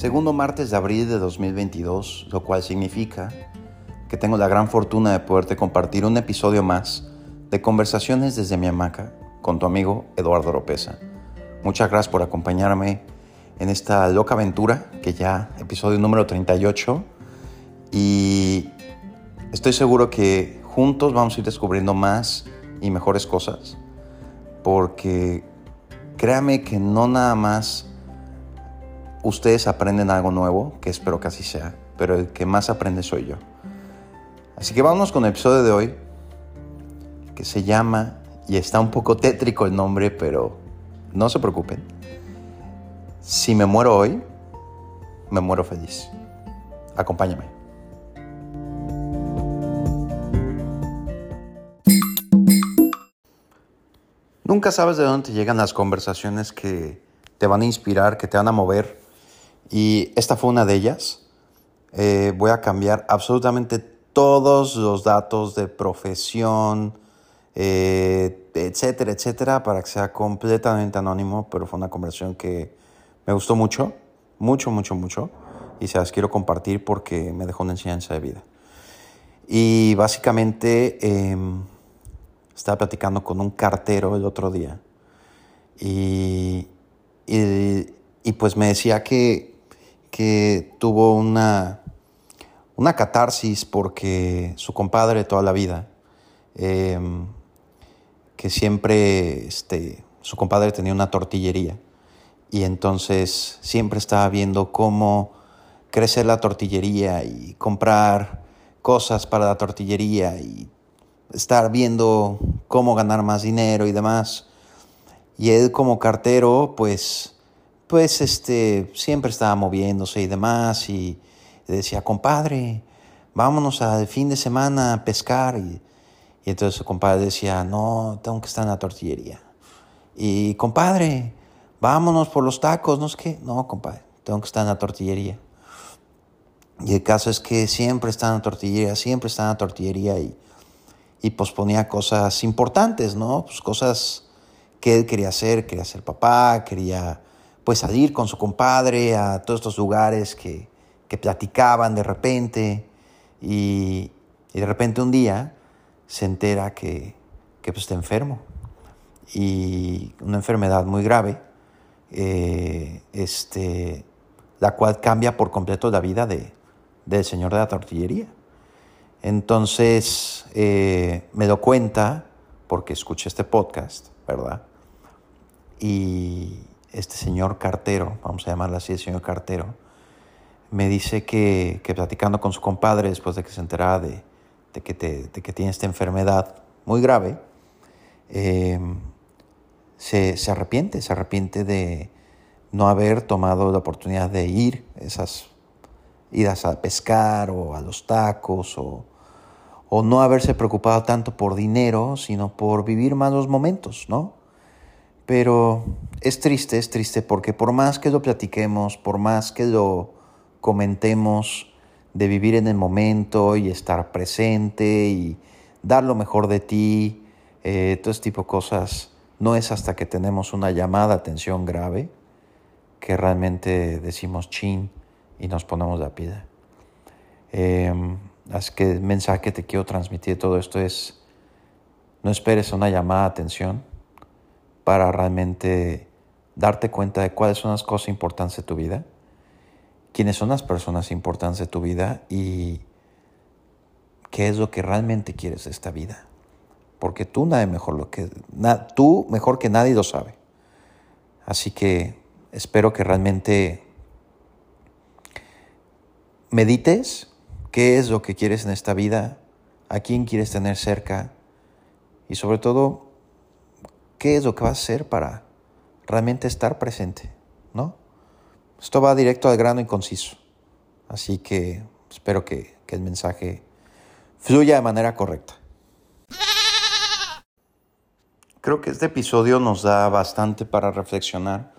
Segundo martes de abril de 2022, lo cual significa que tengo la gran fortuna de poderte compartir un episodio más de Conversaciones desde mi hamaca con tu amigo Eduardo Oropesa. Muchas gracias por acompañarme en esta loca aventura, que ya episodio número 38, y estoy seguro que juntos vamos a ir descubriendo más y mejores cosas, porque créame que no nada más ustedes aprenden algo nuevo, que espero que así sea, pero el que más aprende soy yo. Así que vamos con el episodio de hoy, que se llama, y está un poco tétrico el nombre, pero no se preocupen. Si me muero hoy, me muero feliz. Acompáñame. Nunca sabes de dónde te llegan las conversaciones que te van a inspirar, que te van a mover y esta fue una de ellas. Eh, voy a cambiar absolutamente todos los datos de profesión, eh, etcétera, etcétera, para que sea completamente anónimo, pero fue una conversación que me gustó mucho, mucho, mucho, mucho, y se las quiero compartir porque me dejó una enseñanza de vida. Y básicamente em, estaba platicando con un cartero el otro día y, y pues me decía que que tuvo una, una catarsis porque su compadre toda la vida, em, que siempre, este, su compadre tenía una tortillería y entonces siempre estaba viendo cómo crecer la tortillería y comprar cosas para la tortillería y estar viendo cómo ganar más dinero y demás. Y él como cartero, pues pues este, siempre estaba moviéndose y demás, y decía, compadre, vámonos al fin de semana a pescar. Y, entonces su compadre decía, no, tengo que estar en la tortillería. Y compadre, vámonos por los tacos, no es que, no, compadre, tengo que estar en la tortillería. Y el caso es que siempre está en la tortillería, siempre está en la tortillería y, y posponía cosas importantes, ¿no? Pues cosas que él quería hacer, quería ser papá, quería pues salir con su compadre a todos estos lugares que, que platicaban de repente y, de repente un día se entera que, que pues, está enfermo y una enfermedad muy grave, eh, este, la cual cambia por completo la vida de, del señor de la tortillería. Entonces eh, me doy cuenta, porque escuché este podcast, ¿verdad? Y, este señor cartero, vamos a llamarlo así, el señor cartero, me dice que, platicando con su compadre después de que se enteraba de, que, que, tiene esta enfermedad muy grave, em, se, arrepiente, se arrepiente de no haber tomado la oportunidad de ir esas idas a pescar o a los tacos o, o no haberse preocupado tanto por dinero, sino por vivir más los momentos, ¿no? Pero es triste, es triste porque por más que lo platiquemos, por más que lo comentemos de vivir en el momento y estar presente y dar lo mejor de ti, eh, todo este tipo de cosas, no es hasta que tenemos una llamada atención grave que realmente decimos chin y nos ponemos la pida. Eh, así que el mensaje que te quiero transmitir de todo esto es, no esperes una llamada atención, para realmente darte cuenta de cuáles son las cosas importantes de tu vida, quiénes son las personas importantes de tu vida y qué es lo que realmente quieres de esta vida. Porque tú nadie mejor lo que tú mejor que nadie lo sabe. Así que espero que realmente medites qué es lo que quieres en esta vida, a quién quieres tener cerca y sobre todo qué es lo que vas a hacer para realmente estar presente, ¿no? Esto va directo al grano y conciso. Así que espero que, el mensaje fluya de manera correcta. Creo que este episodio nos da bastante para reflexionar,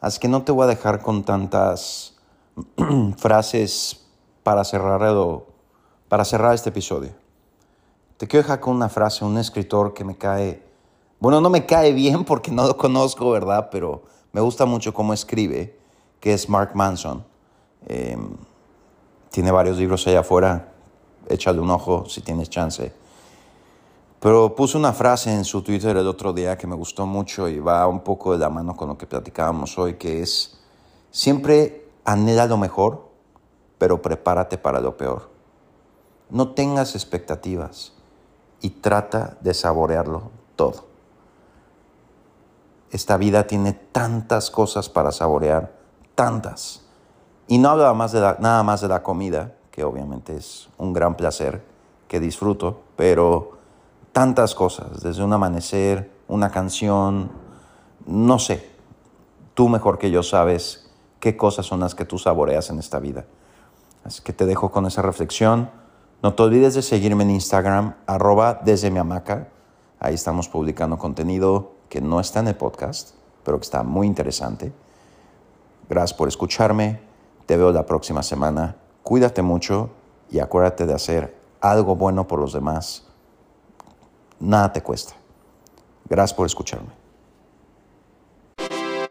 así que no te voy a dejar con tantas frases para cerrar, para cerrar este episodio. Te quiero dejar con una frase, un escritor que me cae bueno, no me cae bien porque no lo conozco, ¿verdad? Pero me gusta mucho cómo escribe, que es Mark Manson. Em, tiene varios libros allá afuera. Échale un ojo si tienes chance. Pero puso una frase en su Twitter el otro día que me gustó mucho y va un poco de la mano con lo que platicábamos hoy, que es, siempre anhela lo mejor, pero prepárate para lo peor. No tengas expectativas y trata de saborearlo todo. Esta vida tiene tantas cosas para saborear, tantas. Y no hablo más de nada más de la comida, que obviamente es un gran placer que disfruto, pero tantas cosas, desde un amanecer, una canción, no sé, tú mejor que yo sabes qué cosas son las que tú saboreas en esta vida. Así que te dejo con esa reflexión. No te olvides de seguirme en Instagram, arroba desde mi hamaca. Ahí estamos publicando contenido que no está en el podcast, pero que está muy interesante. Gracias por escucharme. Te veo la próxima semana. Cuídate mucho y acuérdate de hacer algo bueno por los demás. Nada te cuesta. Gracias por escucharme.